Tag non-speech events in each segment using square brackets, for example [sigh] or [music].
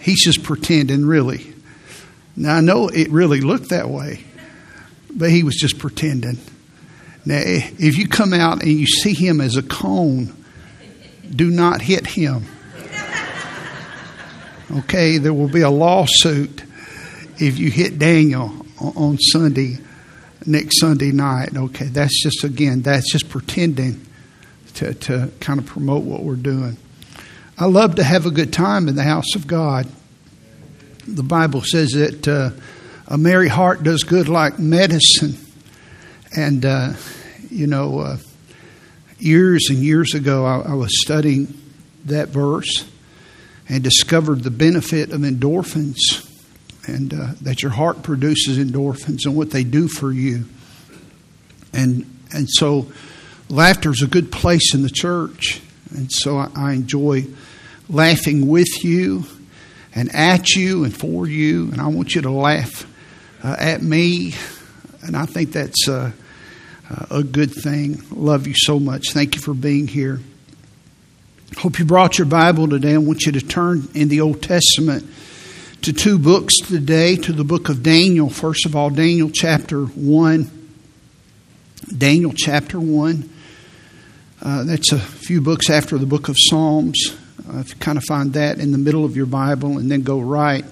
he's just pretending, really. Now, I know it really looked that way, but he was just pretending. Now, if you come out and you see him as a cone, do not hit him. Okay, there will be a lawsuit if you hit Daniel on Sunday, next Sunday night. Okay, that's just, again, that's just pretending to, to kind of promote what we're doing. I love to have a good time in the house of God. The Bible says that uh, a merry heart does good like medicine. And, uh, you know, uh, years and years ago, I, I, was studying that verse and discovered the benefit of endorphins and uh, that your heart produces endorphins and what they do for you. And, and so, laughter is a good place in the church. And so, I, I enjoy laughing with you and at you and for you. And I want you to laugh uh, at me. And I think that's uh, a good thing. Love you so much. Thank you for being here. Hope you brought your Bible today. I want you to turn in the Old Testament to two books today to the book of Daniel. First of all, Daniel chapter 1. Daniel chapter 1. Uh, that's a few books after the book of Psalms. Uh, if you kind of find that in the middle of your Bible and then go right.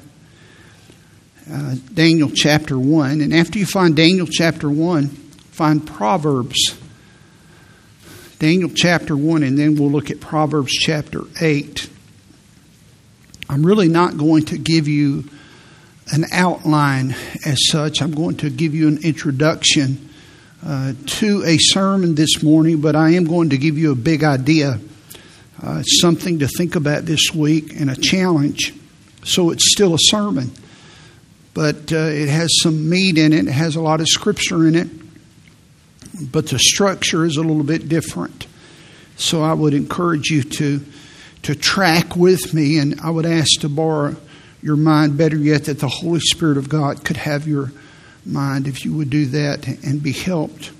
Uh, Daniel chapter 1. And after you find Daniel chapter 1, find Proverbs. Daniel chapter 1, and then we'll look at Proverbs chapter 8. I'm really not going to give you an outline as such. I'm going to give you an introduction uh, to a sermon this morning, but I am going to give you a big idea uh, it's something to think about this week and a challenge. So it's still a sermon, but uh, it has some meat in it, it has a lot of scripture in it, but the structure is a little bit different. So I would encourage you to to track with me, and I would ask to borrow your mind. Better yet, that the Holy Spirit of God could have your mind if you would do that and be helped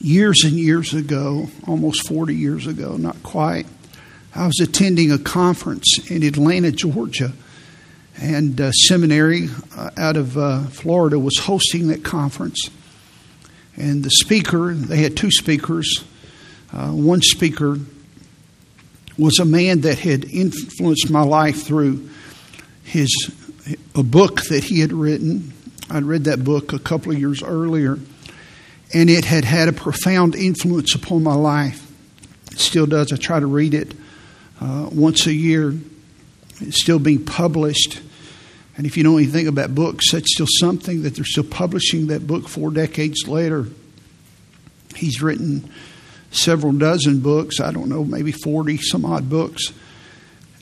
years and years ago, almost 40 years ago, not quite, I was attending a conference in Atlanta, Georgia. And uh, seminary uh, out of uh, Florida was hosting that conference. And the speaker, they had two speakers. Uh, one speaker was a man that had influenced my life through his a book that he had written. I'd read that book a couple of years earlier and it had had a profound influence upon my life. It still does. I try to read it uh, once a year. It's still being published. And if you know anything about books, that's still something that they're still publishing that book four decades later. He's written several dozen books, I don't know, maybe 40 some odd books.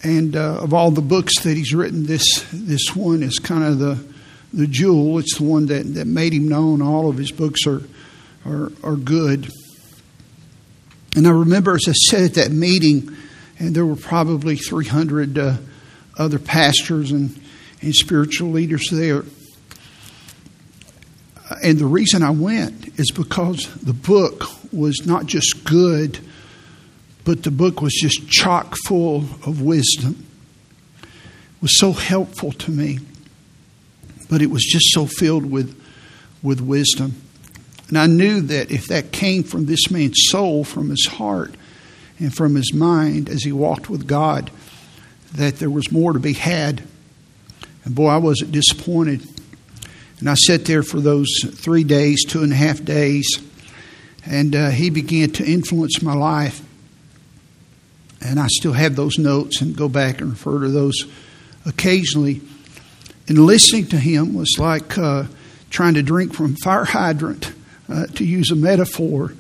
And uh, of all the books that he's written, this, this one is kind of the, the jewel. It's the one that, that made him known. All of his books are are, are good. And I remember, as I said at that meeting, and there were probably 300 uh, other pastors and, and spiritual leaders there. And the reason I went is because the book was not just good, but the book was just chock full of wisdom. It was so helpful to me, but it was just so filled with, with wisdom. And I knew that if that came from this man's soul, from his heart, and from his mind as he walked with God, that there was more to be had. And boy, I wasn't disappointed. And I sat there for those three days, two and a half days, and uh, he began to influence my life. And I still have those notes and go back and refer to those occasionally. And listening to him was like uh, trying to drink from fire [laughs] hydrant uh, to use a metaphor,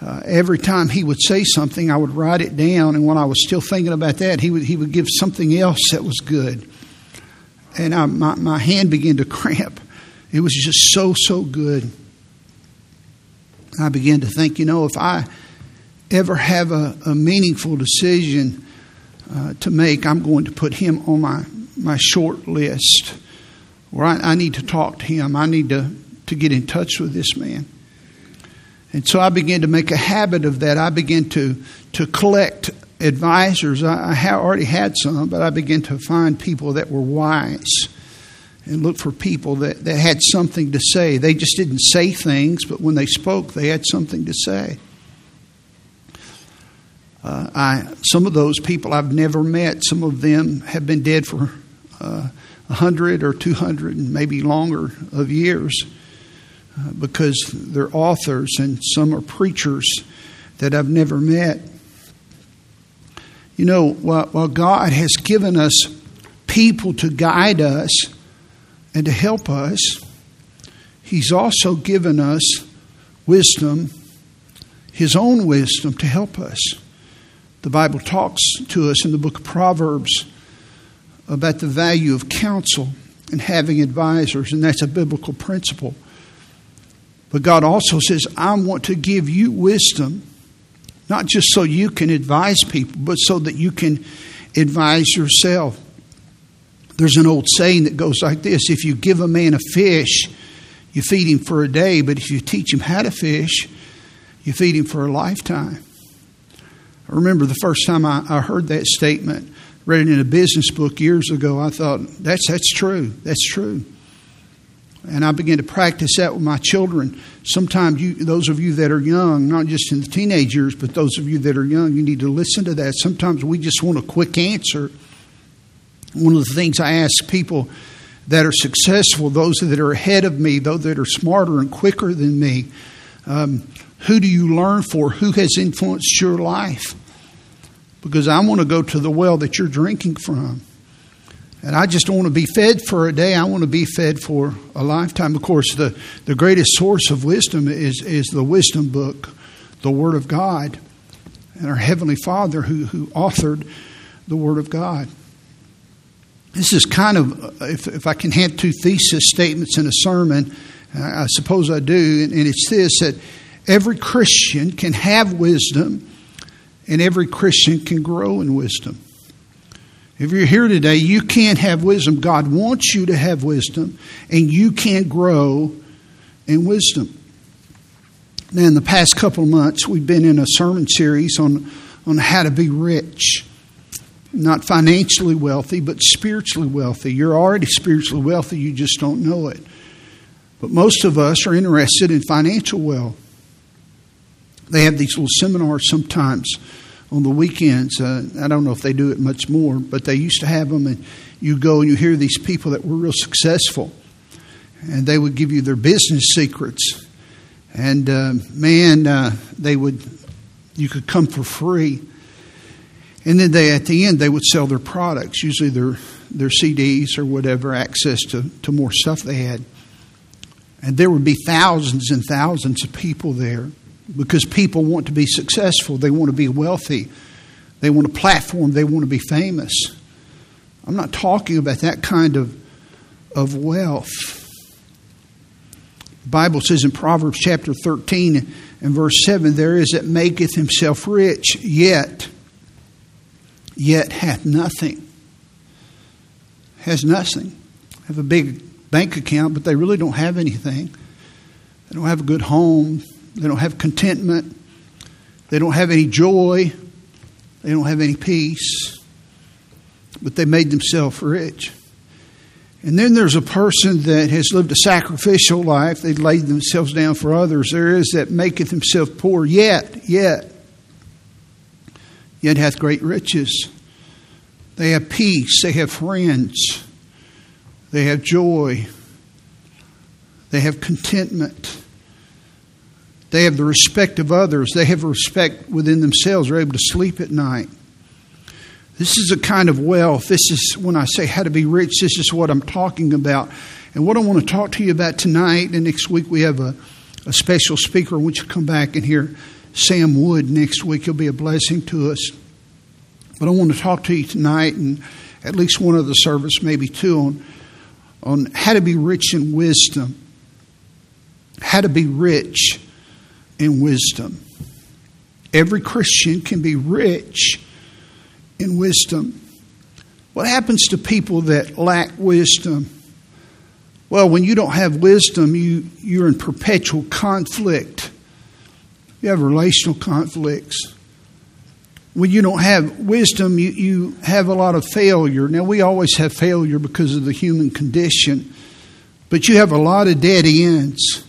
uh, every time he would say something, I would write it down, and when I was still thinking about that, he would he would give something else that was good, and I, my my hand began to [laughs] cramp. It was just so so good. I began to think, you know, if I ever have a, a meaningful decision uh, to make, I'm going to put him on my my short list. Where I, I need to talk to him. I need to to get in touch with this man. And so I began to make a habit of that. I began to, to collect advisors. I, I already had some, but I began to find people that were wise and look for people that, that had something to say. They just didn't say things, but when they spoke, they had something to say. Uh, I, some of those people I've never met. Some of them have been dead for uh, 100 or 200 and maybe longer of years because they're authors and some are preachers that I've never met. You know, while, God has given us people to guide us and to help us, He's also given us wisdom, His own wisdom to help us. The Bible talks to us in the book of Proverbs about the value of counsel and having advisors, and that's a biblical principle. But God also says, I want to give you wisdom, not just so you can advise people, but so that you can advise yourself. There's an old saying that goes like this If you give a man a fish, you feed him for a day, but if you teach him how to fish, you feed him for a lifetime. I remember the first time I, I heard that statement, read it in a business book years ago. I thought, that's, that's true. That's true. And I began to practice that with my children. Sometimes, you, those of you that are young, not just in the teenage years, but those of you that are young, you need to listen to that. Sometimes we just want a quick answer. One of the things I ask people that are successful, those that are ahead of me, those that are smarter and quicker than me, um, who do you learn for? Who has influenced your life? Because I want to go to the well that you're drinking from. And I just don't want to be fed for a day. I want to be fed for a lifetime. Of course, the, the greatest source of wisdom is, is the wisdom book, the Word of God, and our Heavenly Father who, who authored the Word of God. This is kind of, if, if I can have two thesis statements in a sermon, I suppose I do, and, and it's this that every Christian can have wisdom, and every Christian can grow in wisdom. If you're here today, you can't have wisdom. God wants you to have wisdom, and you can't grow in wisdom. Now, in the past couple of months, we've been in a sermon series on, on how to be rich. Not financially wealthy, but spiritually wealthy. You're already spiritually wealthy, you just don't know it. But most of us are interested in financial wealth. They have these little seminars sometimes on the weekends. Uh, I don't know if they do it much more, but they used to have them, and you go and you hear these people that were real successful, and they would give you their business secrets. And uh, man, uh, they would, you could come for free. And then they, at the end, they would sell their products, usually their, their CDs or whatever, access to, to more stuff they had. And there would be thousands and thousands of people there because people want to be successful, they want to be wealthy, they want a platform, they want to be famous. I'm not talking about that kind of, of wealth. The Bible says in Proverbs chapter 13 and verse 7 there is that maketh himself rich, yet, yet hath nothing. Has nothing. Have a big bank account, but they really don't have anything. They don't have a good home. They don't have contentment. They don't have any joy. They don't have any peace. But they made themselves rich. And then there's a person that has lived a sacrificial life. They've laid themselves down for others. There is that maketh himself poor, yet, yet, yet hath great riches. They have peace. They have friends. They have joy. They have contentment. They have the respect of others. They have respect within themselves. They're able to sleep at night. This is a kind of wealth. This is when I say how to be rich, this is what I'm talking about. And what I want to talk to you about tonight, and next week we have a, a special speaker. I want you to come back and hear Sam Wood next week. He'll be a blessing to us. But I want to talk to you tonight, and at least one other service, maybe two, on, on how to be rich in wisdom. How to be rich in wisdom. Every Christian can be rich in wisdom. What happens to people that lack wisdom? Well, when you don't have wisdom, you, you're in perpetual conflict. You have relational conflicts. when you don't have wisdom, you, you have a lot of failure. Now, we always have failure because of the human condition, but you have a lot of dead ends.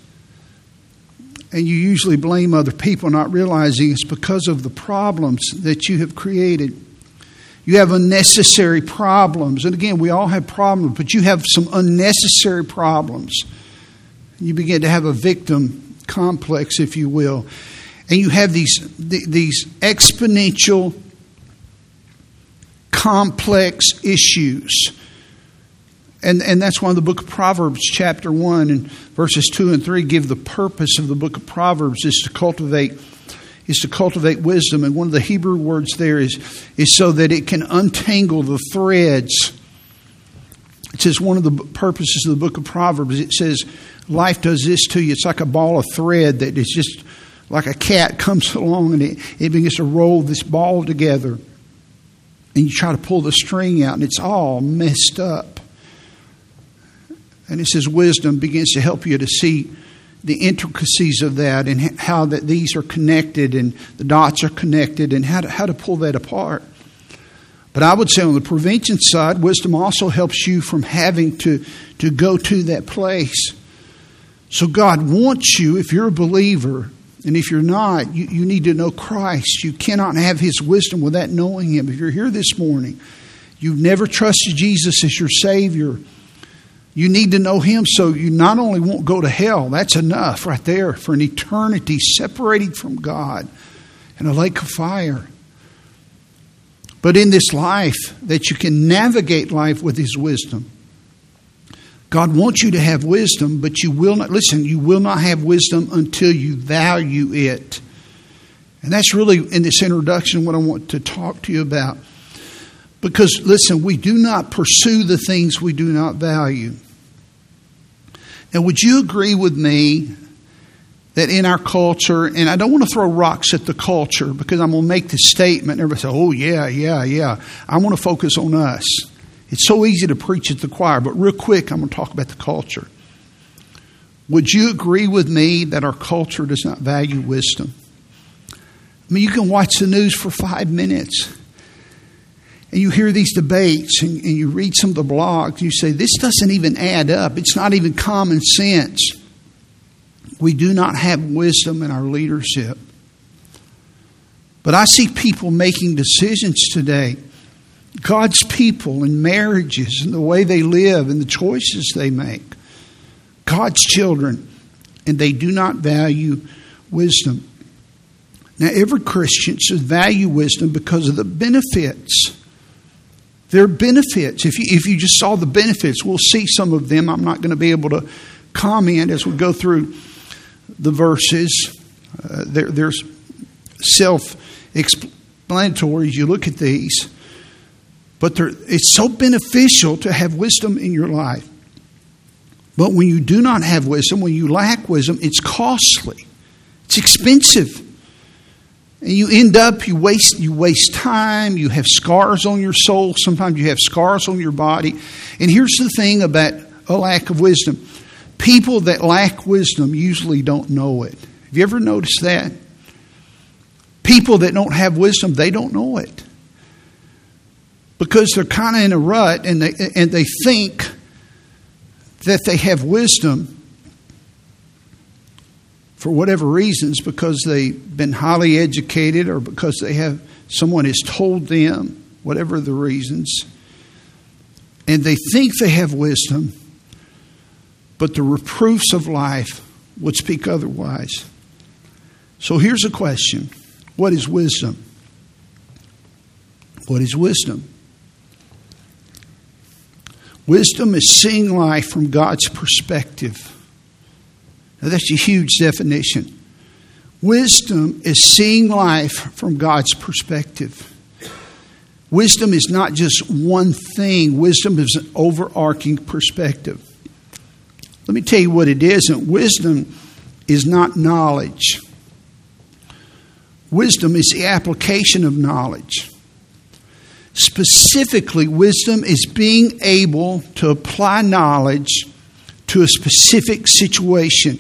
And you usually blame other people, not realizing it's because of the problems that you have created. You have unnecessary problems. And again, we all have problems, but you have some unnecessary problems. You begin to have a victim complex, if you will and you have these these exponential complex issues and and that's why the book of proverbs chapter 1 and verses 2 and 3 give the purpose of the book of proverbs is to cultivate is to cultivate wisdom and one of the hebrew words there is is so that it can untangle the threads it says one of the purposes of the book of proverbs it says life does this to you it's like a ball of thread that is just like a cat [laughs] comes along and it, it begins to roll this ball together. And you try to pull the string out, and it's all messed up. And it says wisdom begins to help you to see the intricacies of that and how that these are connected and the dots are connected and how to, how to pull that apart. But I would say on the prevention side, wisdom also helps you from having to, to go to that place. So God wants you, if you're a believer, and if you're not, you, you need to know Christ. You cannot have His wisdom without knowing Him. If you're here this morning, you've never trusted Jesus as your Savior, you need to know Him so you not only won't go to hell, that's enough right there for an eternity separated from God in a lake of fire. But in this life, that you can navigate life with His wisdom. God wants you to have wisdom, but you will not, listen, you will not have wisdom until you value it. And that's really in this introduction what I want to talk to you about. Because, listen, we do not pursue the things we do not value. Now, would you agree with me that in our culture, and I don't want to throw rocks at the culture because I'm going to make this statement. And everybody say, oh, yeah, yeah, yeah. I want to focus on us. It's so easy to preach at the choir, but real quick, I'm going to talk about the culture. Would you agree with me that our culture does not value wisdom? I mean, you can watch the news for five minutes and you hear these debates and, and, you read some of the blogs, you say, this doesn't even add up. It's not even common sense. We do not have wisdom in our leadership. But I see people making decisions today God's people and marriages and the way they live and the choices they make. God's children, and they do not value wisdom. Now, every Christian should value wisdom because of the benefits. There are benefits. If you, if you just saw the benefits, we'll see some of them. I'm not going to be able to comment as we go through the verses. Uh, there, there's self explanatory as you look at these. But it's so beneficial to have wisdom in your life. But when you do not have wisdom, when you lack wisdom, it's costly. It's expensive. And you end up you waste you waste time, you have scars on your soul, sometimes you have scars on your body. And here's the thing about a lack of wisdom. People that lack wisdom usually don't know it. Have you ever noticed that? People that don't have wisdom, they don't know it because they're kind of in a rut and they, and they think that they have wisdom for whatever reasons because they've been highly educated or because they have someone has told them whatever the reasons and they think they have wisdom but the reproofs of life would speak otherwise. So here's a question. What is wisdom? What is wisdom? Wisdom is seeing life from God's perspective. Now, that's a huge definition. Wisdom is seeing life from God's perspective. Wisdom is not just one thing, wisdom is an overarching perspective. Let me tell you what it isn't. Wisdom is not knowledge, wisdom is the application of knowledge. Specifically, wisdom is being able to apply knowledge to a specific situation.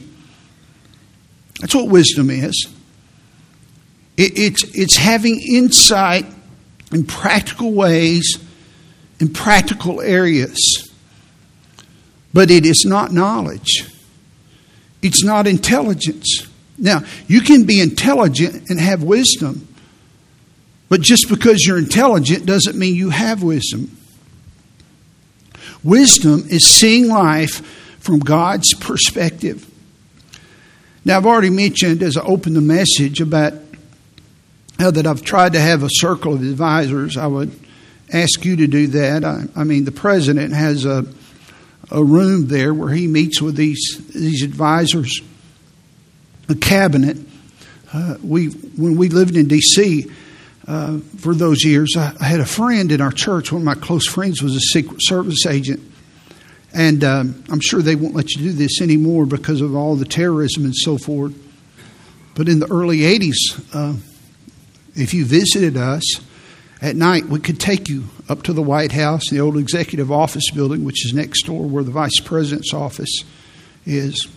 That's what wisdom is. It, it's, it's having insight in practical ways, in practical areas. But it is not knowledge, it's not intelligence. Now, you can be intelligent and have wisdom, but just because you're intelligent doesn't mean you have wisdom. Wisdom is seeing life from God's perspective. Now, I've already mentioned as I opened the message about how that I've tried to have a circle of advisors. I would ask you to do that. I, I mean, the president has a, a room there where he meets with these, these advisors, a cabinet. Uh, we, when we lived in D.C., uh, for those years, I, I, had a friend in our church. One of my close friends was a Secret Service agent. And um, I'm sure they won't let you do this anymore because of all the terrorism and so forth. But in the early 80s, uh, if you visited us at night, we could take you up to the White House, the old executive office building, which is next door where the vice president's office is.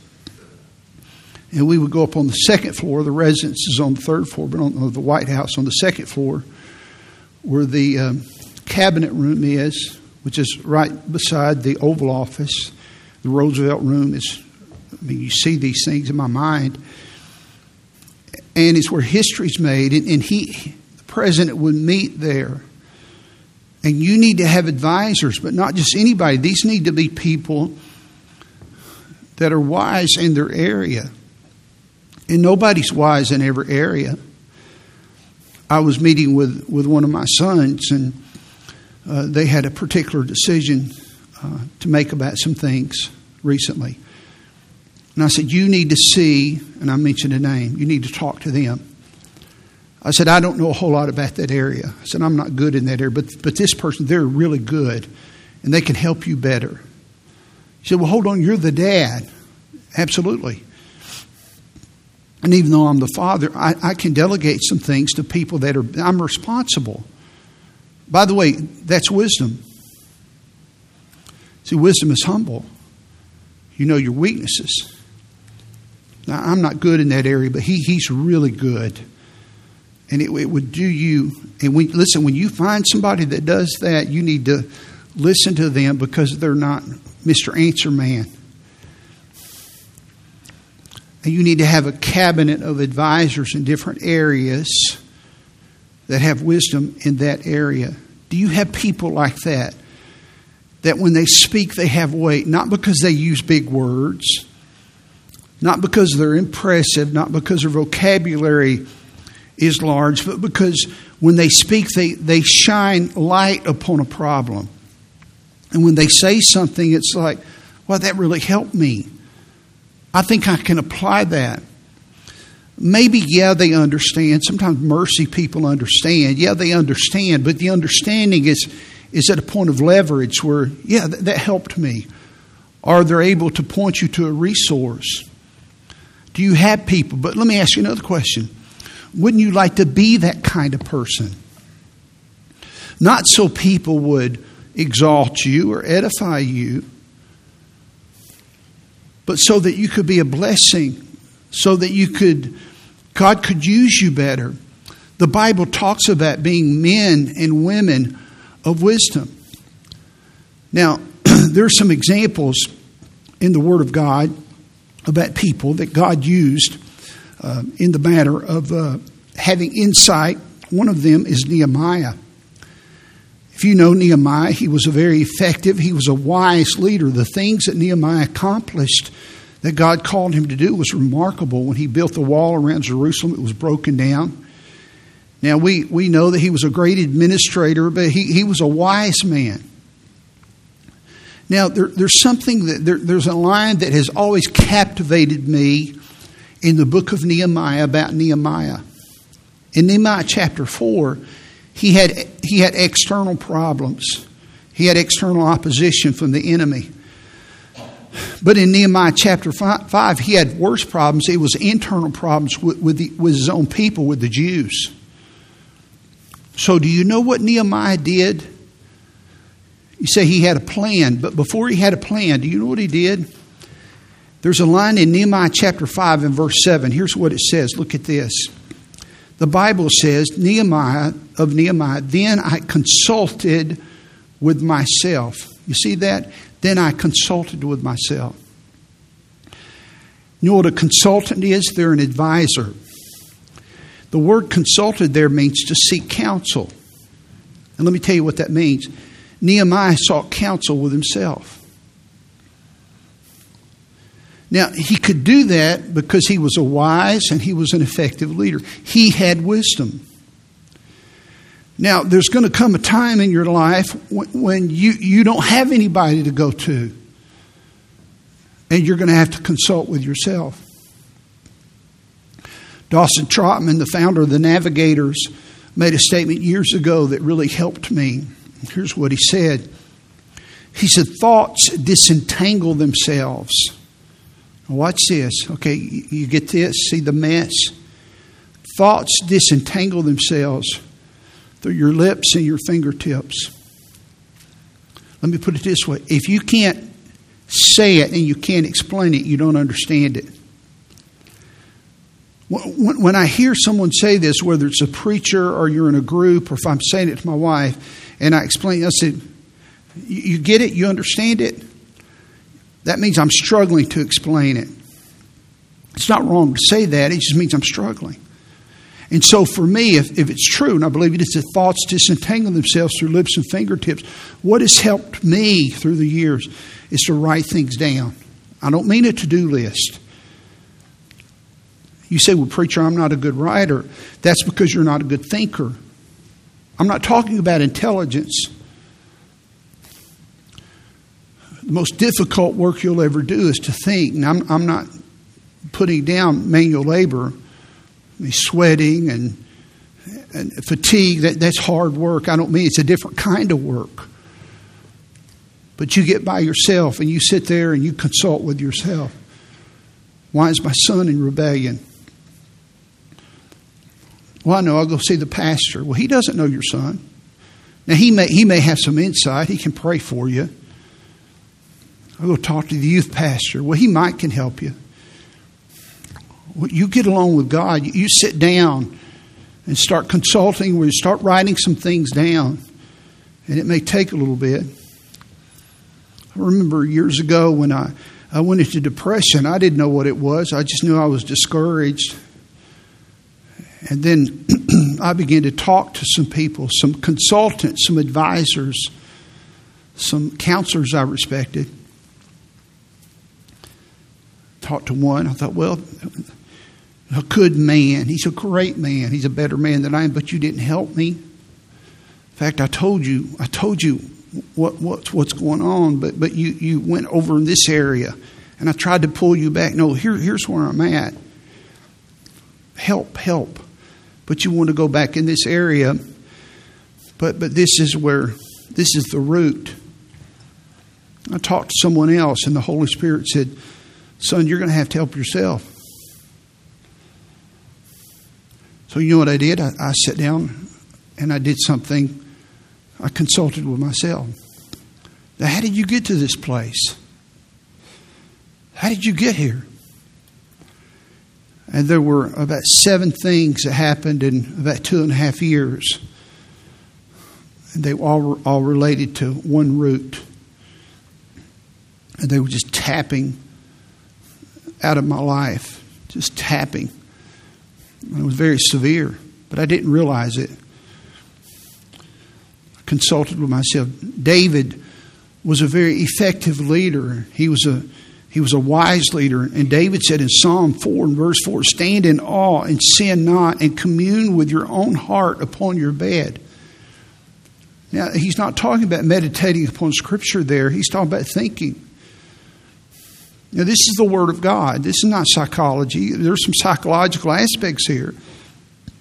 And we would go up on the second floor. The residence is on the third floor, but on the White House on the second floor, where the um, cabinet room is, which is right beside the Oval Office. The Roosevelt room is, I mean, you see these things in my mind. And it's where history's made. And, and he, the president would meet there. And you need to have advisors, but not just anybody. These need to be people that are wise in their area. And nobody's wise in every area. I was meeting with, with one of my sons, and uh, they had a particular decision uh, to make about some things recently. And I said, You need to see, and I mentioned a name, you need to talk to them. I said, I don't know a whole lot about that area. I said, I'm not good in that area, but, but this person, they're really good, and they can help you better. He said, Well, hold on, you're the dad. Absolutely. And even though I'm the father, I, I can delegate some things to people that are, I'm responsible. By the way, that's wisdom. See, wisdom is humble. You know your weaknesses. Now, I'm not good in that area, but he, he's really good. And it, it would do you, and listen, when you find somebody that does that, you need to listen to them because they're not Mr. Answer Man. And you need to have a cabinet of advisors in different areas that have wisdom in that area. Do you have people like that? That when they speak, they have weight, not because they use big words, not because they're impressive, not because their vocabulary is large, but because when they speak, they, they shine light upon a problem. And when they say something, it's like, well, that really helped me. I think I can apply that. Maybe, yeah, they understand. Sometimes mercy people understand. Yeah, they understand, but the understanding is, is at a point of leverage where, yeah, that, that helped me. Are they're able to point you to a resource. Do you have people? But let me ask you another question. Wouldn't you like to be that kind of person? Not so people would exalt you or edify you, but so that you could be a blessing, so that you could, God could use you better. The Bible talks about being men and women of wisdom. Now, [clears throat] there are some examples in the Word of God about people that God used uh, in the matter of uh, having insight. One of them is Nehemiah. If you know Nehemiah, he was a very effective, he was a wise leader. The things that Nehemiah accomplished that God called him to do was remarkable. When he built the wall around Jerusalem, it was broken down. Now, we, we know that he was a great administrator, but he, he was a wise man. Now, there, there's something that there, there's a line that has always captivated me in the book of Nehemiah about Nehemiah. In Nehemiah chapter 4, he had, he had external problems. He had external opposition from the enemy. But in Nehemiah chapter 5, he had worse problems. It was internal problems with, with, the, with his own people, with the Jews. So, do you know what Nehemiah did? You say he had a plan, but before he had a plan, do you know what he did? There's a line in Nehemiah chapter 5 and verse 7. Here's what it says. Look at this. The Bible says, Nehemiah, of Nehemiah, then I consulted with myself. You see that? Then I consulted with myself. You know what a consultant is? They're an advisor. The word consulted there means to seek counsel. And let me tell you what that means. Nehemiah sought counsel with himself. Now, he could do that because he was a wise and he was an effective leader. He had wisdom. Now, there's going to come a time in your life when you, you don't have anybody to go to, and you're going to have to consult with yourself. Dawson Trotman, the founder of the Navigators, made a statement years ago that really helped me. Here's what he said He said, Thoughts disentangle themselves Watch this. Okay, you get this? See the mess? Thoughts disentangle themselves through your lips and your fingertips. Let me put it this way if you can't say it and you can't explain it, you don't understand it. When I hear someone say this, whether it's a preacher or you're in a group, or if I'm saying it to my wife, and I explain, I said, You get it? You understand it? that means I'm struggling to explain it. It's not wrong to say that, it just means I'm struggling. And so, for me, if, if it's true, and I believe it is that thoughts disentangle themselves through lips and fingertips, what has helped me through the years is to write things down. I don't mean a to do list. You say, well, preacher, I'm not a good writer. That's because you're not a good thinker. I'm not talking about intelligence. the most difficult work you'll ever do is to think. And I'm, I'm not putting down manual labor, sweating and, and fatigue. That, that's hard work. I don't mean it's a different kind of work. But you get by yourself and you sit there and you consult with yourself. Why is my son in rebellion? Well, I know I'll go see the pastor. Well, he doesn't know your son. Now, he may, he may have some insight. He can pray for you. I'll go talk to the youth pastor. Well, he might can help you. You get along with God. You sit down and start consulting, where you start writing some things down. And it may take a little bit. I remember years ago when I, I went into depression, I didn't know what it was. I just knew I was discouraged. And then [clears throat] I began to talk to some people, some consultants, some advisors, some counselors I respected talked to one. I thought, well, a good man. He's a great man. He's a better man than I am, but you didn't help me. In fact, I told you, I told you what, what what's going on, but, but you, you went over in this area, and I tried to pull you back. No, here, here's where I'm at. Help, help. But you want to go back in this area, but, but this is where, this is the root. I talked to someone else, and the Holy Spirit said, Son, you're going to have to help yourself. So, you know what I did? I, I sat down and I did something. I consulted with myself. Now, how did you get to this place? How did you get here? And there were about seven things that happened in about two and a half years. And they were all, all related to one root. And they were just tapping out of my life, just tapping. It was very severe, but I didn't realize it. I consulted with myself. David was a very effective leader. He was a he was a wise leader. And David said in Psalm 4 and verse 4 Stand in awe and sin not, and commune with your own heart upon your bed. Now, he's not talking about meditating upon Scripture there, he's talking about thinking. Now, this is the Word of God. This is not psychology. There's some psychological aspects here.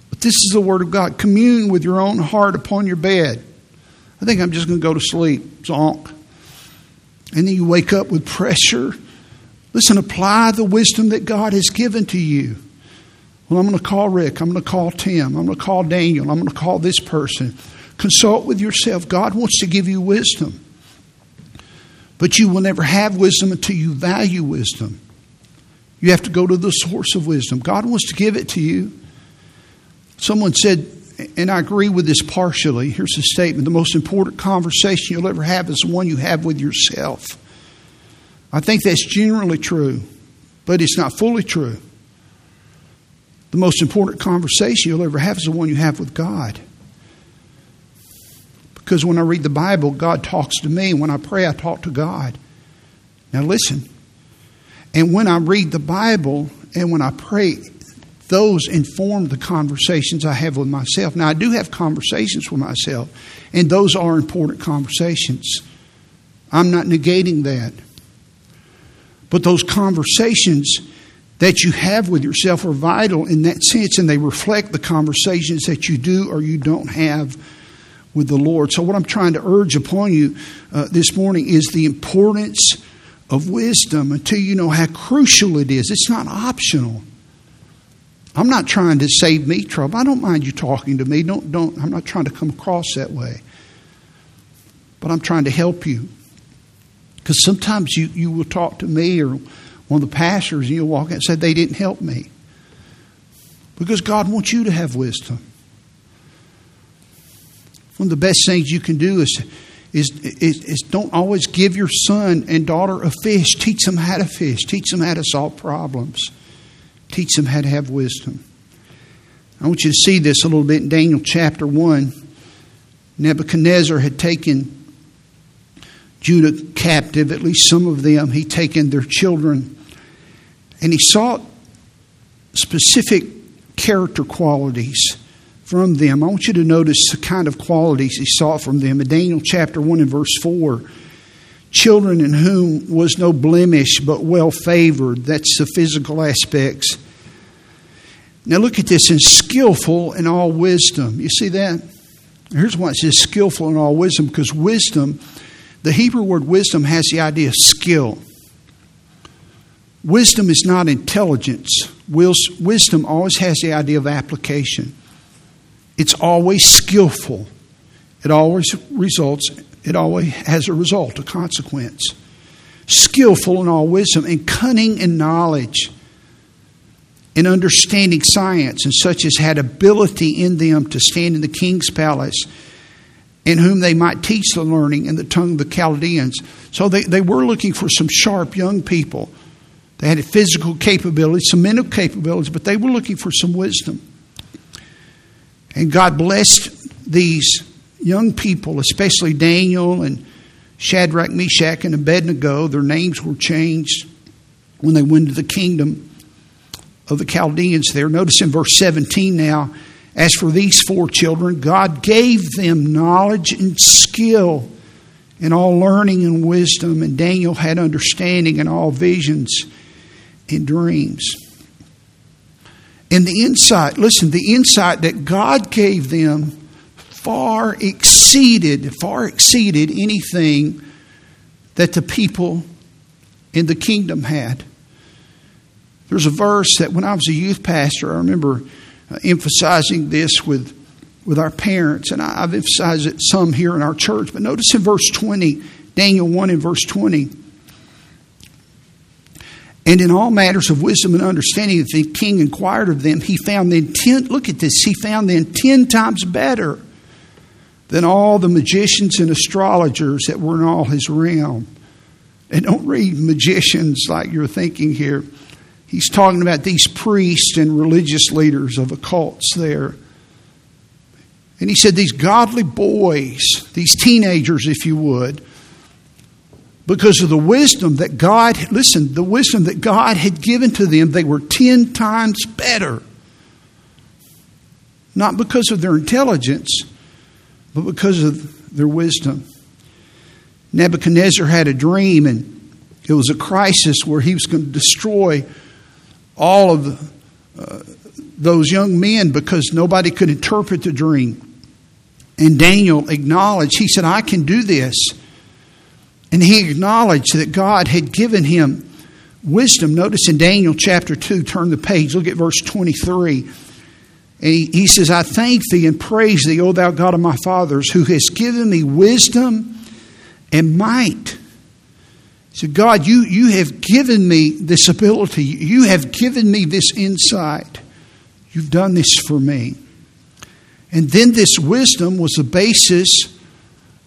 But this is the Word of God. Commune with your own heart upon your bed. I think I'm just going to go to sleep. Zonk. And then you wake up with pressure. Listen, apply the wisdom that God has given to you. Well, I'm going to call Rick. I'm going to call Tim. I'm going to call Daniel. I'm going to call this person. Consult with yourself. God wants to give you wisdom. But you will never have wisdom until you value wisdom. You have to go to the source of wisdom. God wants to give it to you. Someone said, and I agree with this partially. Here's the statement The most important conversation you'll ever have is the one you have with yourself. I think that's generally true, but it's not fully true. The most important conversation you'll ever have is the one you have with God. Because when I read the Bible, God talks to me. When I pray, I talk to God. Now, listen. And when I read the Bible and when I pray, those inform the conversations I have with myself. Now, I do have conversations with myself, and those are important conversations. I'm not negating that. But those conversations that you have with yourself are vital in that sense, and they reflect the conversations that you do or you don't have with the Lord. So, what I'm trying to urge upon you uh, this morning is the importance of wisdom until you know how crucial it is. It's not optional. I'm not trying to save me trouble. I don't mind you talking to me. Don't, don't, I'm not trying to come across that way. But I'm trying to help you. Because sometimes you, you will talk to me or one of the pastors and you'll walk out and say, they didn't help me. Because God wants you to have wisdom. One of the best things you can do is, is, is, is don't always give your son and daughter a fish. Teach them how to fish. Teach them how to solve problems. Teach them how to have wisdom. I want you to see this a little bit in Daniel chapter 1. Nebuchadnezzar had taken Judah captive, at least some of them. He'd taken their children. And he sought specific character qualities from them. I want you to notice the kind of qualities he sought from them. In Daniel chapter 1 and verse 4, children in whom was no blemish but well favored. That's the physical aspects. Now look at this and skillful in all wisdom. You see that? Here's why it says skillful in all wisdom, because wisdom, the Hebrew word wisdom has the idea of skill. Wisdom is not intelligence. Wisdom always has the idea of application. It's always skillful. It always results, it always has a result, a consequence. Skillful in all wisdom and cunning in knowledge and understanding science, and such as had ability in them to stand in the king's palace, in whom they might teach the learning in the tongue of the Chaldeans. So they, they were looking for some sharp young people. They had physical capabilities, some mental capabilities, but they were looking for some wisdom. And God blessed these young people, especially Daniel and Shadrach, Meshach, and Abednego. Their names were changed when they went to the kingdom of the Chaldeans there. Notice in verse 17 now, as for these four children, God gave them knowledge and skill and all learning and wisdom, and Daniel had understanding in all visions and dreams. And the insight, listen, the insight that God gave them far exceeded, far exceeded anything that the people in the kingdom had. There's a verse that when I was a youth pastor, I remember uh, emphasizing this with, with our parents, and I've emphasized it some here in our church. But notice in verse 20, Daniel 1 in verse 20, and in all matters of wisdom and understanding, if the king inquired of them, he found them ten, look at this, he found them ten times better than all the magicians and astrologers that were in all his realm. And don't read magicians like you're thinking here. He's talking about these priests and religious leaders of occults there. And he said, These godly boys, these teenagers, if you would, because of the wisdom that God, listen, the wisdom that God had given to them, they were 10 times better. Not because of their intelligence, but because of their wisdom. Nebuchadnezzar had a dream, and it was a crisis where he was going to destroy all of uh, those young men because nobody could interpret the dream. And Daniel acknowledged, he said, I can do this. And he acknowledged that God had given him wisdom. Notice in Daniel chapter 2, turn the page, look at verse 23. And he, he says, I thank thee and praise thee, O thou God of my fathers, who has given me wisdom and might. So, God, you, you have given me this ability. You have given me this insight. You've done this for me. And then this wisdom was the basis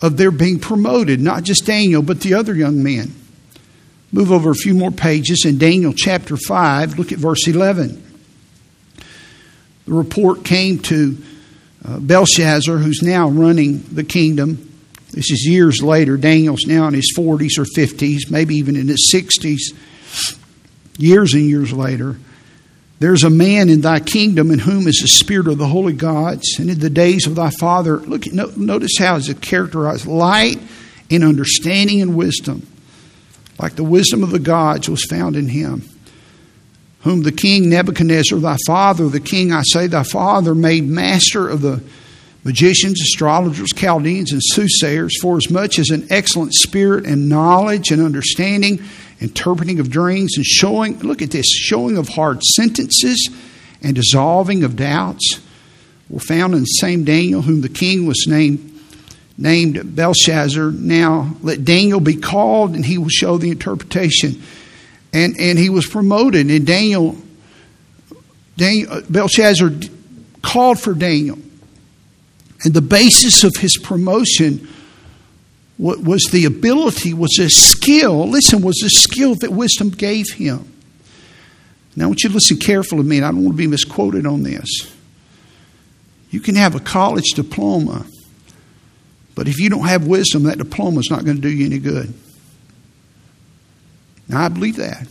of their being promoted, not just Daniel, but the other young men. Move over a few more pages in Daniel chapter 5, look at verse 11. The report came to uh, Belshazzar, who's now running the kingdom. This is years later. Daniel's now in his 40s or 50s, maybe even in his 60s, years and years later. There's a man in thy kingdom in whom is the spirit of the holy gods, and in the days of thy father. Look, notice how it's characterized light and understanding and wisdom, like the wisdom of the gods was found in him. Whom the king Nebuchadnezzar, thy father, the king, I say, thy father, made master of the magicians, astrologers, Chaldeans, and soothsayers, for as much as an excellent spirit and knowledge and understanding interpreting of dreams, and showing, look at this, showing of hard sentences and dissolving of doubts were found in the same Daniel, whom the king was named named Belshazzar. Now let Daniel be called, and he will show the interpretation. And and he was promoted, and Daniel, Daniel uh, Belshazzar called for Daniel, and the basis of his promotion was the ability, was a skill. Listen, was a skill that wisdom gave him. Now, I want you to listen carefully to me, and I don't want to be misquoted on this. You can have a college diploma, but if you don't have wisdom, that diploma is not going to do you any good. Now, I believe that.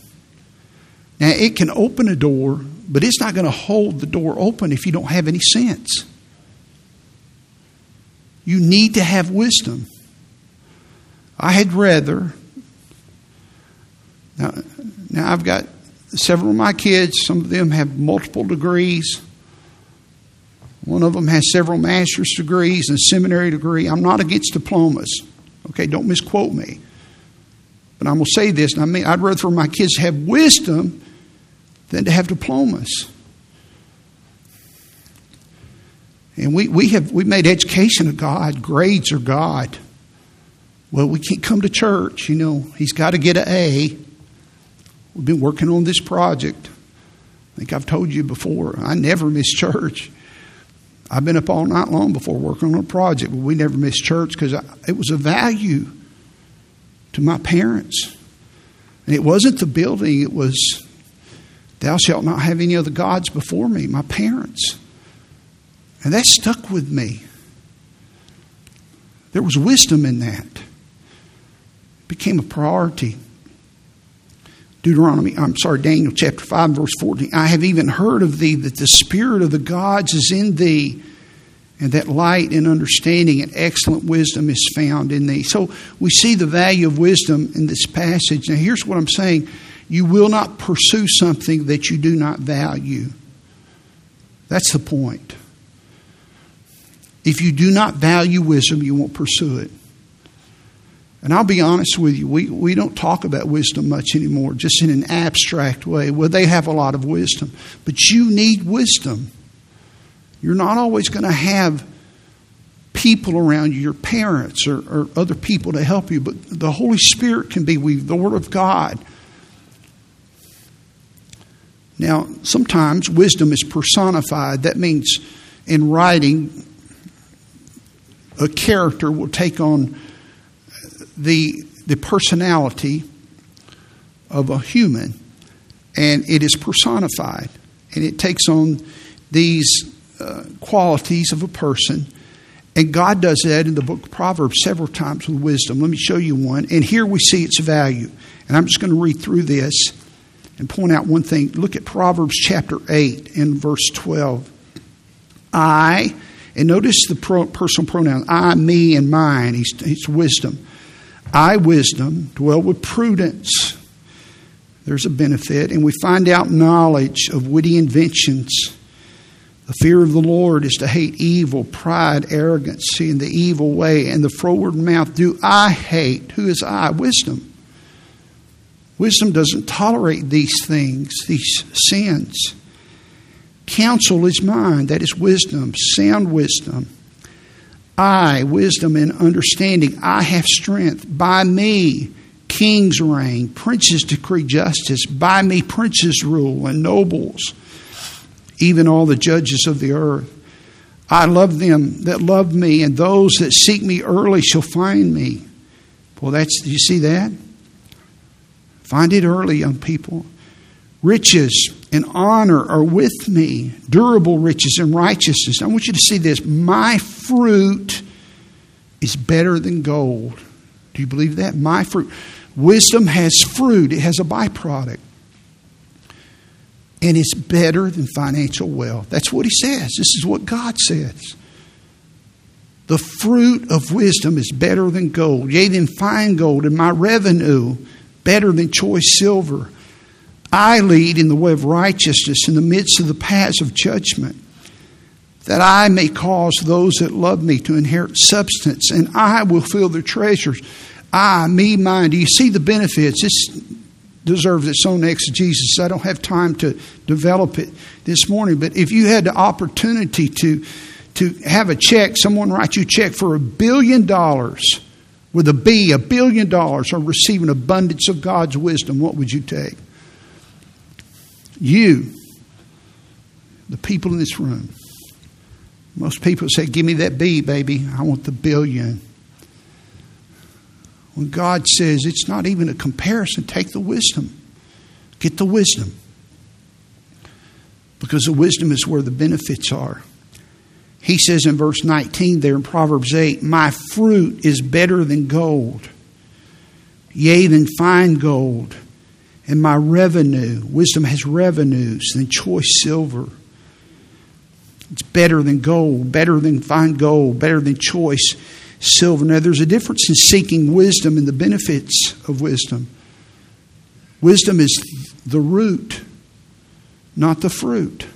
Now, it can open a door, but it's not going to hold the door open if you don't have any sense. You need to have wisdom. I had rather. Now, now I've got several of my kids, some of them have multiple degrees. One of them has several master's degrees and a seminary degree. I'm not against diplomas. Okay, don't misquote me. But I'm going to say this, and I mean, I'd rather for my kids to have wisdom than to have diplomas. And we, we have we made education a God, grades are God. Well, we can't come to church. You know, he's got to get an A. We've been working on this project. I think I've told you before, I never miss church. I've been up all night long before working on a project, but we never miss church because it was a value to my parents. And it wasn't the building, it was, Thou shalt not have any other gods before me, my parents. And that stuck with me. There was wisdom in that became a priority. Deuteronomy, I'm sorry, Daniel chapter 5, verse 14. I have even heard of thee that the Spirit of the gods is in thee, and that light and understanding and excellent wisdom is found in thee. So we see the value of wisdom in this passage. Now, here's what I'm saying you will not pursue something that you do not value. That's the point. If you do not value wisdom, you won't pursue it. And I'll be honest with you, we, we don't talk about wisdom much anymore, just in an abstract way. Well, they have a lot of wisdom, but you need wisdom. You're not always going to have people around you, your parents or, or, other people to help you, but the Holy Spirit can be with the Word of God. Now, sometimes wisdom is personified. That means in writing, a character will take on the, the personality of a human, and it is personified, and it takes on these uh, qualities of a person. And God does that in the book of Proverbs several times with wisdom. Let me show you one. And here we see its value. And I'm just going to read through this and point out one thing. Look at Proverbs chapter 8 and verse 12. I, and notice the personal pronoun I, me, and mine. He's wisdom. I, wisdom, dwell with prudence. There's a benefit. And we find out knowledge of witty inventions. The fear of the Lord is to hate evil, pride, arrogancy, and the evil way, and the froward mouth do I hate. Who is I? Wisdom. Wisdom doesn't tolerate these things, these sins. Counsel is mine, that is wisdom, sound wisdom. I, wisdom and understanding, I have strength. By me, kings reign, princes decree justice. By me, princes rule and nobles, even all the judges of the earth. I love them that love me, and those that seek me early shall find me. Well, that's, you see that? Find it early, young people. Riches and honor are with me, durable riches and righteousness. I want you to see this. My fruit is better than gold. Do you believe that? My fruit. Wisdom has fruit, it has a byproduct. And it's better than financial wealth. That's what he says. This is what God says. The fruit of wisdom is better than gold, yea, than fine gold, and my revenue better than choice silver. I lead in the way of righteousness in the midst of the paths of judgment, that I may cause those that love me to inherit substance, and I will fill their treasures. I, me, mine. Do you see the benefits? This deserves its own exegesis. I don't have time to develop it this morning, but if you had the opportunity to to have a check, someone writes you a check for a billion dollars with a B, a billion dollars, or receive an abundance of God's wisdom, what would you take? You, the people in this room. Most people say, Give me that B, baby. I want the billion. When God says it's not even a comparison, take the wisdom. Get the wisdom. Because the wisdom is where the benefits are. He says in verse 19 there in Proverbs 8, My fruit is better than gold, yea, than fine gold. And my revenue, wisdom has revenues than choice silver. It's better than gold, better than fine gold, better than choice silver. Now, there's a difference in seeking wisdom and the benefits of wisdom. Wisdom is the root, not the fruit.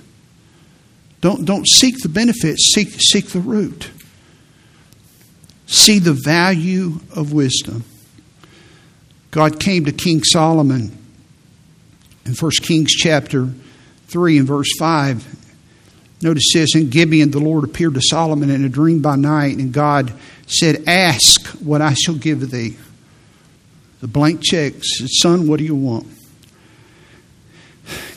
Don't, don't seek the benefits, seek, seek the root. See the value of wisdom. God came to King Solomon in 1 Kings chapter 3 and verse 5. Notice this In Gibeon, the Lord appeared to Solomon in a dream by night, and God said, Ask what I shall give thee. The blank check said, Son, what do you want?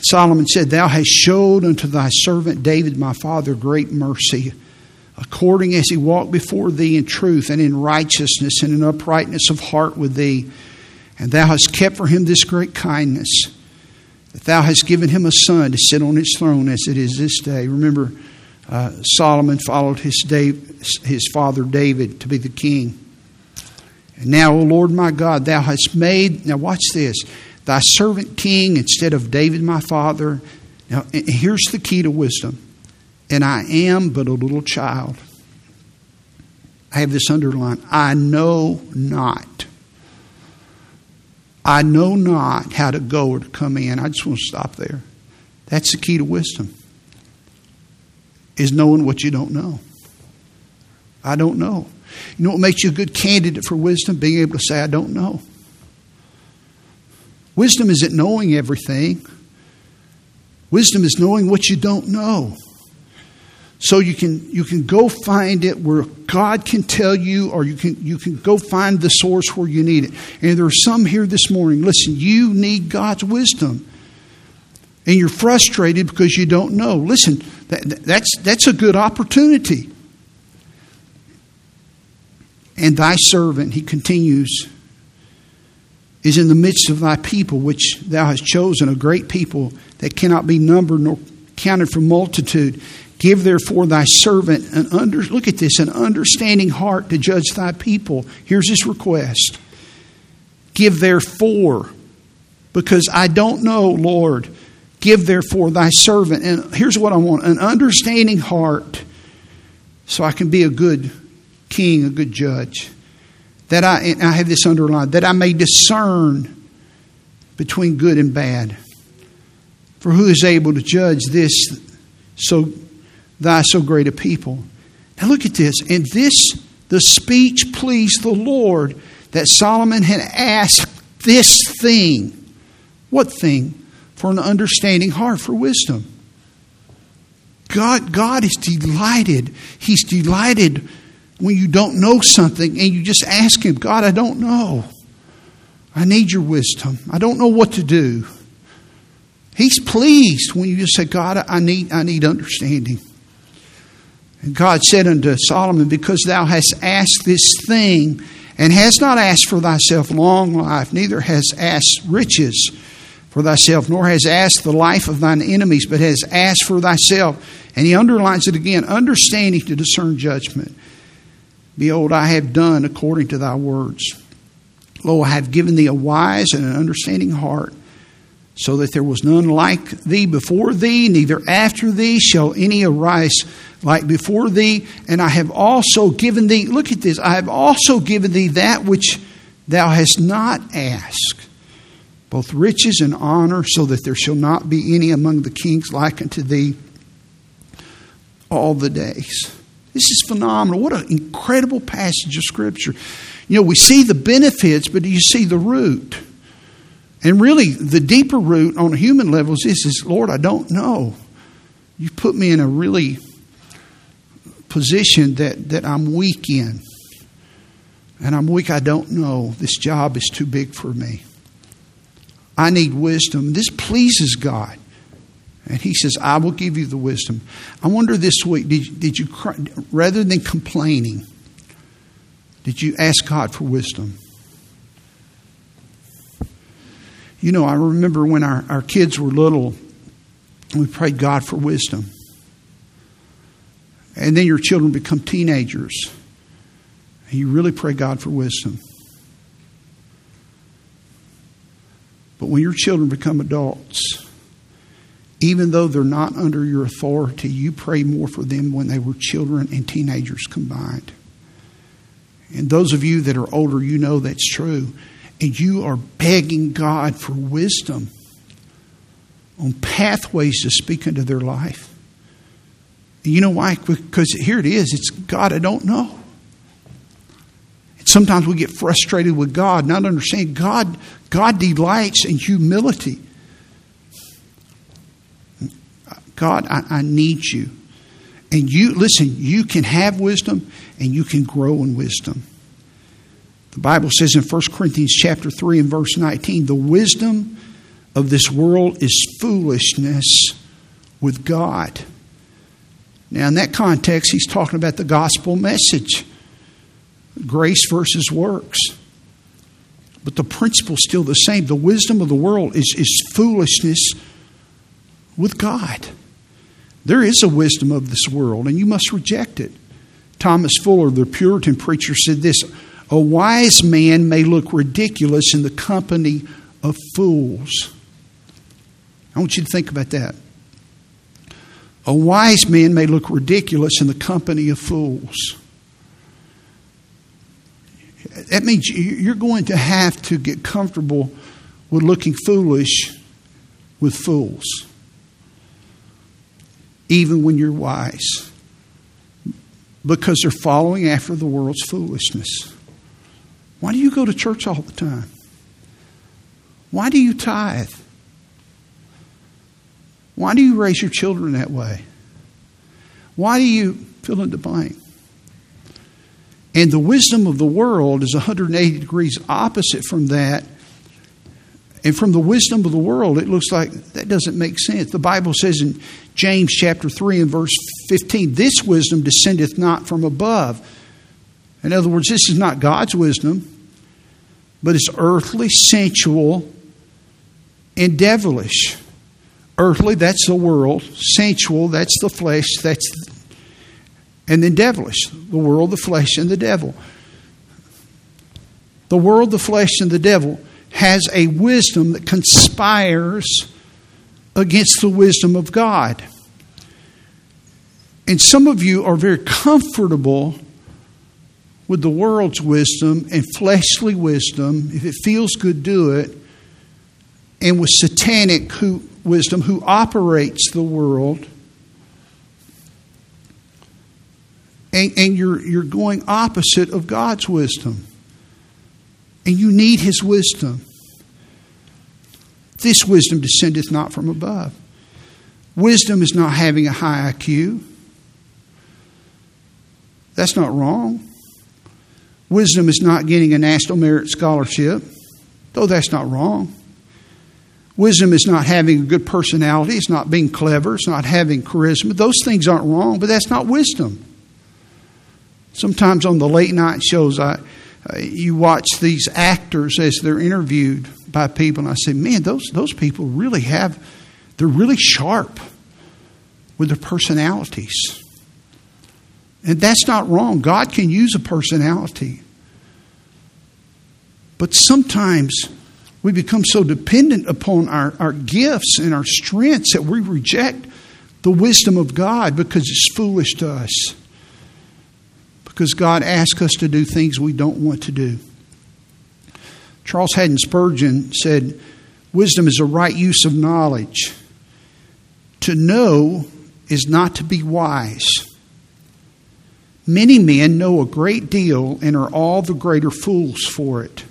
Solomon said, Thou hast showed unto thy servant David my father great mercy, according as he walked before thee in truth and in righteousness and in uprightness of heart with thee. And thou hast kept for him this great kindness, that thou hast given him a son to sit on his throne as it is this day. Remember, uh, Solomon followed his, Dave, his father David to be the king. And now, O Lord my God, thou hast made, now watch this thy servant king instead of David my father. Now, here's the key to wisdom. And I am but a little child. I have this underlined. I know not. I know not how to go or to come in. I just want to stop there. That's the key to wisdom. Is knowing what you don't know. I don't know. You know what makes you a good candidate for wisdom? Being able to say, I don't know. Wisdom isn't knowing everything. Wisdom is knowing what you don't know. So you can you can go find it where God can tell you, or you can you can go find the source where you need it. And there are some here this morning. Listen, you need God's wisdom, and you're frustrated because you don't know. Listen, that, that's that's a good opportunity. And thy servant, he continues is in the midst of thy people, which thou hast chosen, a great people that cannot be numbered nor counted for multitude. Give therefore thy servant an under look at this, an understanding heart to judge thy people. Here's his request. Give therefore, because I don't know, Lord, give therefore thy servant. And here's what I want an understanding heart so I can be a good king, a good judge that I, I have this underlined, that I may discern between good and bad. For who is able to judge this so thy so great a people? Now look at this. And this the speech pleased the Lord that Solomon had asked this thing. What thing? For an understanding heart, for wisdom. God, God is delighted. He's delighted when you don't know something and you just ask Him, God, I don't know. I need your wisdom. I don't know what to do. He's pleased when you just say, God, I need, I need understanding. And God said unto Solomon, Because thou hast asked this thing, and hast not asked for thyself long life, neither hast asked riches for thyself, nor has asked the life of thine enemies, but has asked for thyself. And he underlines it again understanding to discern judgment. Behold, I have done according to thy words. Lo, I have given thee a wise and an understanding heart, so that there was none like thee before thee, neither after thee shall any arise like before thee. And I have also given thee, look at this, I have also given thee that which thou hast not asked, both riches and honor, so that there shall not be any among the kings like unto thee all the days. This is phenomenal. What an incredible passage of Scripture. You know, we see the benefits, but do you see the root? And really, the deeper root on a human level is this is, Lord, I don't know. You put me in a really position that, that I'm weak in. And I'm weak, I don't know. This job is too big for me. I need wisdom. This pleases God. And he says, I will give you the wisdom. I wonder this week, did, did you, rather than complaining, did you ask God for wisdom? You know, I remember when our, our kids were little, we prayed God for wisdom. And then your children become teenagers. And you really pray God for wisdom. But when your children become adults, even though they're not under your authority, you pray more for them when they were children and teenagers combined. And those of you that are older, you know that's true. And you are begging God for wisdom on pathways to speak into their life. You know why? Because here it is it's God, I don't know. And sometimes we get frustrated with God, not understanding God, God delights in humility. God, I, I need you. And you, listen, you can have wisdom and you can grow in wisdom. The Bible says in 1 Corinthians chapter 3 and verse 19, the wisdom of this world is foolishness with God. Now, in that context, he's talking about the gospel message grace versus works. But the principle's still the same. The wisdom of the world is, is foolishness with God. There is a wisdom of this world, and you must reject it. Thomas Fuller, the Puritan preacher, said this A wise man may look ridiculous in the company of fools. I want you to think about that. A wise man may look ridiculous in the company of fools. That means you're going to have to get comfortable with looking foolish with fools even when you're wise, because they're following after the world's foolishness. Why do you go to church all the time? Why do you tithe? Why do you raise your children that way? Why do you fill in the blank? And the wisdom of the world is 180 degrees opposite from that and from the wisdom of the world, it looks like that doesn't make sense. The Bible says in James chapter 3 and verse 15, this wisdom descendeth not from above. In other words, this is not God's wisdom, but it's earthly, sensual, and devilish. Earthly, that's the world. Sensual, that's the flesh. That's and then devilish, the world, the flesh, and the devil. The world, the flesh, and the devil has a wisdom that conspires against the wisdom of God. And some of you are very comfortable with the world's wisdom and fleshly wisdom. If it feels good, do it. And with satanic who, wisdom, who operates the world. And, and you're, you're going opposite of God's wisdom. And you need his wisdom. This wisdom descendeth not from above. Wisdom is not having a high IQ. That's not wrong. Wisdom is not getting a National Merit Scholarship, though that's not wrong. Wisdom is not having a good personality, it's not being clever, it's not having charisma. Those things aren't wrong, but that's not wisdom. Sometimes on the late night shows, I, uh, you watch these actors as they're interviewed by people, and I say, man, those, those people really have, they're really sharp with their personalities. And that's not wrong. God can use a personality. But sometimes we become so dependent upon our, our gifts and our strengths that we reject the wisdom of God because it's foolish to us because God asks us to do things we don't want to do. Charles Haddon Spurgeon said, Wisdom is a right use of knowledge. To know is not to be wise. Many men know a great deal and are all the greater fools for it.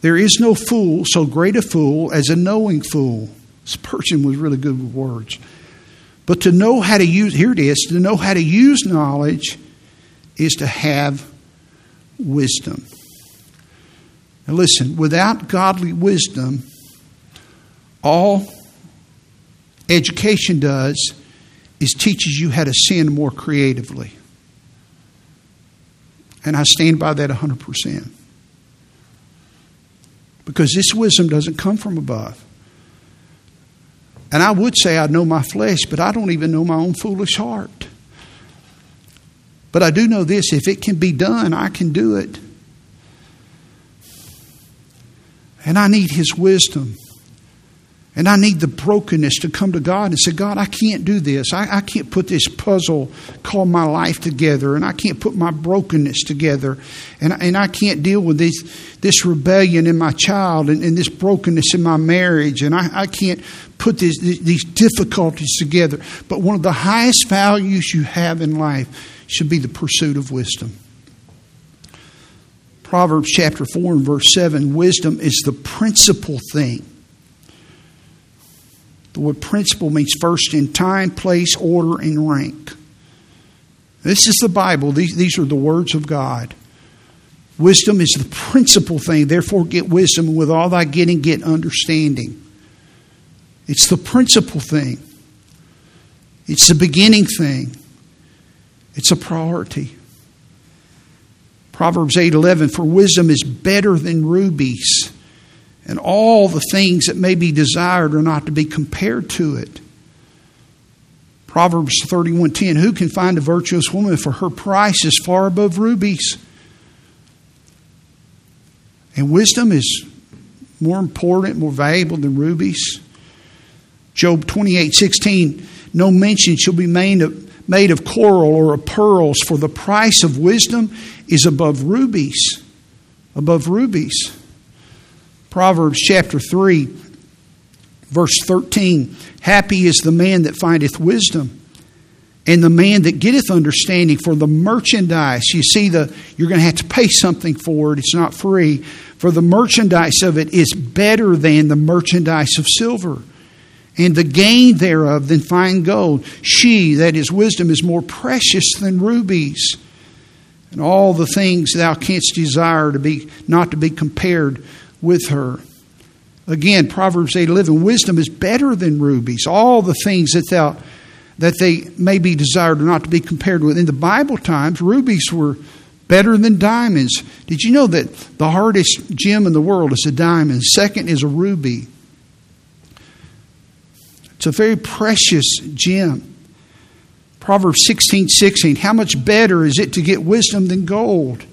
There is no fool so great a fool as a knowing fool. Spurgeon was really good with words. But to know how to use, here it is, to know how to use knowledge is to have wisdom. Now, listen, without godly wisdom, all education does is teaches you how to sin more creatively. And I stand by that 100%. Because this wisdom doesn't come from above. And I would say I know my flesh, but I don't even know my own foolish heart. But I do know this if it can be done, I can do it. And I need His wisdom. And I need the brokenness to come to God and say, God, I can't do this. I, I, can't put this puzzle called my life together. And I can't put my brokenness together. And, and I can't deal with this, this rebellion in my child and, and this brokenness in my marriage. And I, I can't put this, these difficulties together. But one of the highest values you have in life should be the pursuit of wisdom. Proverbs chapter 4 and verse 7 wisdom is the principal thing. The word principle means first in time, place, order, and rank. This is the Bible. These, these are the words of God. Wisdom is the principal thing. Therefore, get wisdom, and with all thy getting, get understanding. It's the principal thing, it's the beginning thing. It's a priority. Proverbs 8:11 for wisdom is better than rubies and all the things that may be desired are not to be compared to it. Proverbs 31:10 Who can find a virtuous woman for her price is far above rubies? And wisdom is more important, more valuable than rubies. Job 28:16 No mention shall be made of made of coral or of pearls, for the price of wisdom is above rubies. Above rubies. Proverbs chapter 3, verse 13 Happy is the man that findeth wisdom, and the man that getteth understanding for the merchandise. You see, the, you're going to have to pay something for it, it's not free. For the merchandise of it is better than the merchandise of silver and the gain thereof than fine gold. She, that is wisdom, is more precious than rubies. And all the things thou canst desire to be not to be compared with her. Again, Proverbs 8 11, wisdom is better than rubies. All the things that thou that they may be desired are not to be compared with. In the Bible times, rubies were better than diamonds. Did you know that the hardest gem in the world is a diamond? Second is a ruby. It's a very precious gem. Proverbs 16 16. How much better is it to get wisdom than gold,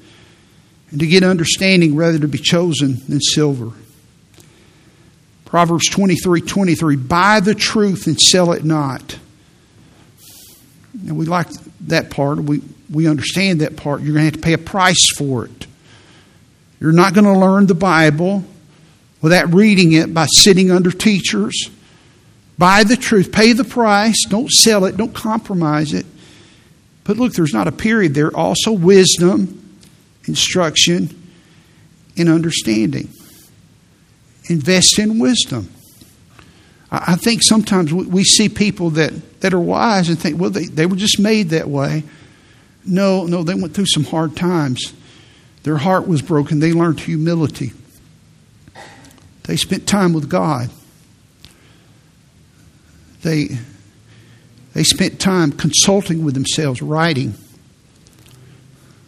and to get understanding rather to be chosen than silver? Proverbs 23 23. Buy the truth and sell it not. And we like that part. We, we understand that part. You're going to have to pay a price for it. You're not going to learn the Bible without reading it by sitting under teachers Buy the truth, pay the price, don't sell it, don't compromise it. But look, there's not a period there. Also, wisdom, instruction, and understanding. Invest in wisdom. I think sometimes we see people that, that are wise and think, well, they, they were just made that way. No, no, they went through some hard times. Their heart was broken. They learned humility. They spent time with God. They, they spent time consulting with themselves, writing.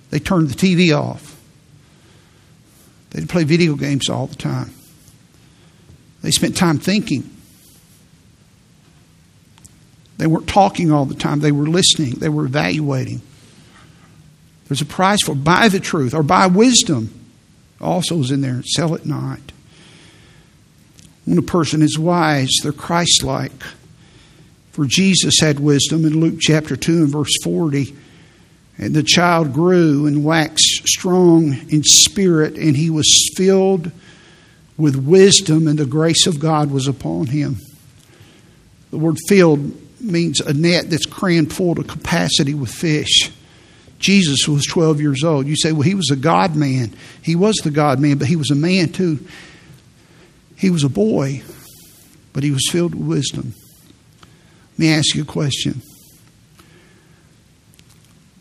They turned the TV off. They'd play video games all the time. They spent time thinking. They weren't talking all the time, they were listening, they were evaluating. There's a price for buy the truth or buy wisdom. Also is in there. Sell it not. When a person is wise, they're Christ like. For Jesus had wisdom in Luke chapter 2 and verse 40. And the child grew and waxed strong in spirit, and he was filled with wisdom, and the grace of God was upon him. The word filled means a net that's crammed full to capacity with fish. Jesus was 12 years old. You say, well, he was a God man. He was the God man, but he was a man too. He was a boy, but he was filled with wisdom. Let me ask you a question.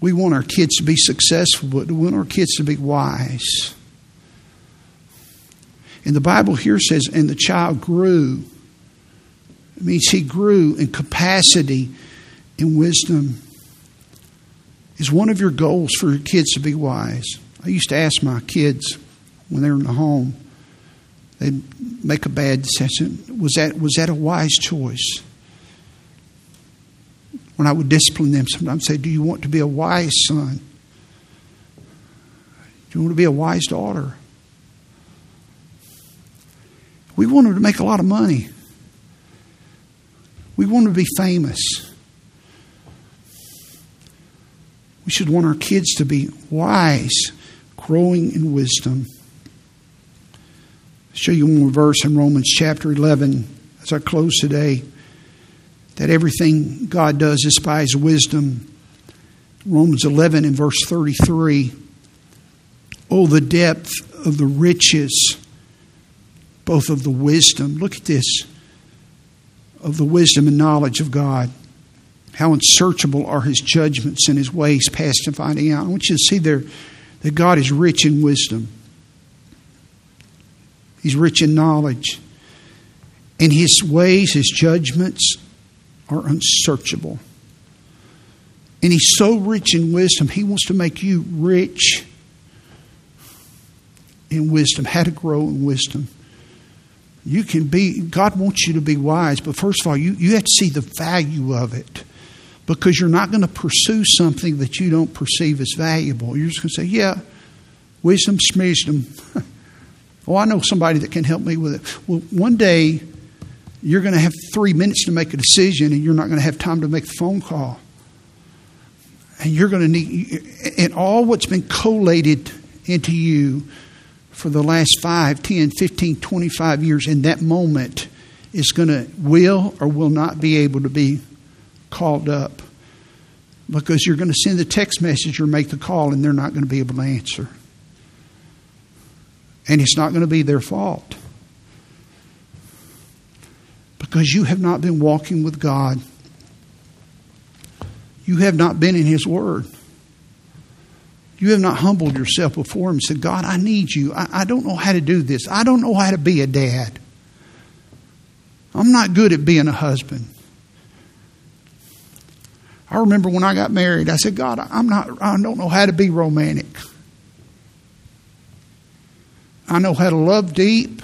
We want our kids to be successful, but we want our kids to be wise. And the Bible here says, and the child grew. It means he grew in capacity in wisdom. Is one of your goals for your kids to be wise? I used to ask my kids when they were in the home, they'd make a bad decision. Was that, was that a wise choice? When I would discipline them, sometimes say, Do you want to be a wise son? Do you want to be a wise daughter? We want them to make a lot of money. We want to be famous. We should want our kids to be wise, growing in wisdom. I'll show you one more verse in Romans chapter 11 as I close today. That everything God does is by His wisdom. Romans 11 and verse 33. Oh, the depth of the riches, both of the wisdom. Look at this of the wisdom and knowledge of God. How unsearchable are his judgments and his ways past and finding out. I want you to see there that God is rich in wisdom. He's rich in knowledge. And his ways, his judgments are unsearchable. And he's so rich in wisdom, he wants to make you rich in wisdom, how to grow in wisdom. You can be, God wants you to be wise, but first of all, you, you have to see the value of it because you're not going to pursue something that you don't perceive as valuable. You're just going to say, yeah, wisdom, smisdom. [laughs] oh, I know somebody that can help me with it. Well, one day you're going to have three minutes to make a decision and you're not going to have time to make the phone call. And you're going to need, and all what's been collated into you for the last 5, 10, 15, 25 years in that moment is going to, will or will not be able to be called up because you're going to send the text message or make the call and they're not going to be able to answer. And it's not going to be their fault because you have not been walking with God. You have not been in His Word. You have not humbled yourself before Him and said, God, I need you. I, I don't know how to do this. I don't know how to be a dad. I'm not good at being a husband. I remember when I got married, I said, God, I'm not, I don't know how to be romantic. I know how to love deep.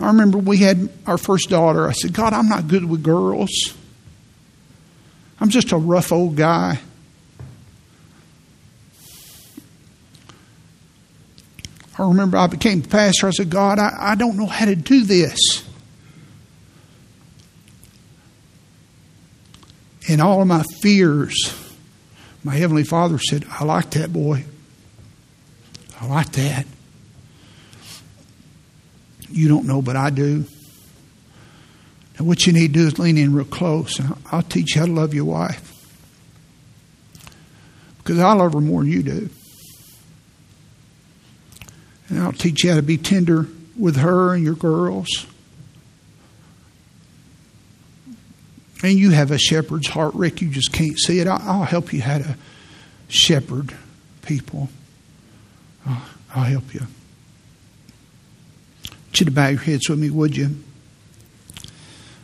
I remember we had our first daughter. I said, God, I'm not good with girls. I'm just a rough old guy. I remember I became pastor. I said, God, I, I don't know how to do this. in all of my fears, my Heavenly Father said, I like that boy. I like that. You don't know, but I do. And what you need to do is lean in real close. And I'll teach you how to love your wife. Because I love her more than you do. And I'll teach you how to be tender with her and your girls. And you have a shepherd's heart, Rick. You just can't see it. I'll, help you how to shepherd people. I'll, I'll help you. You to bow your heads with me, would you?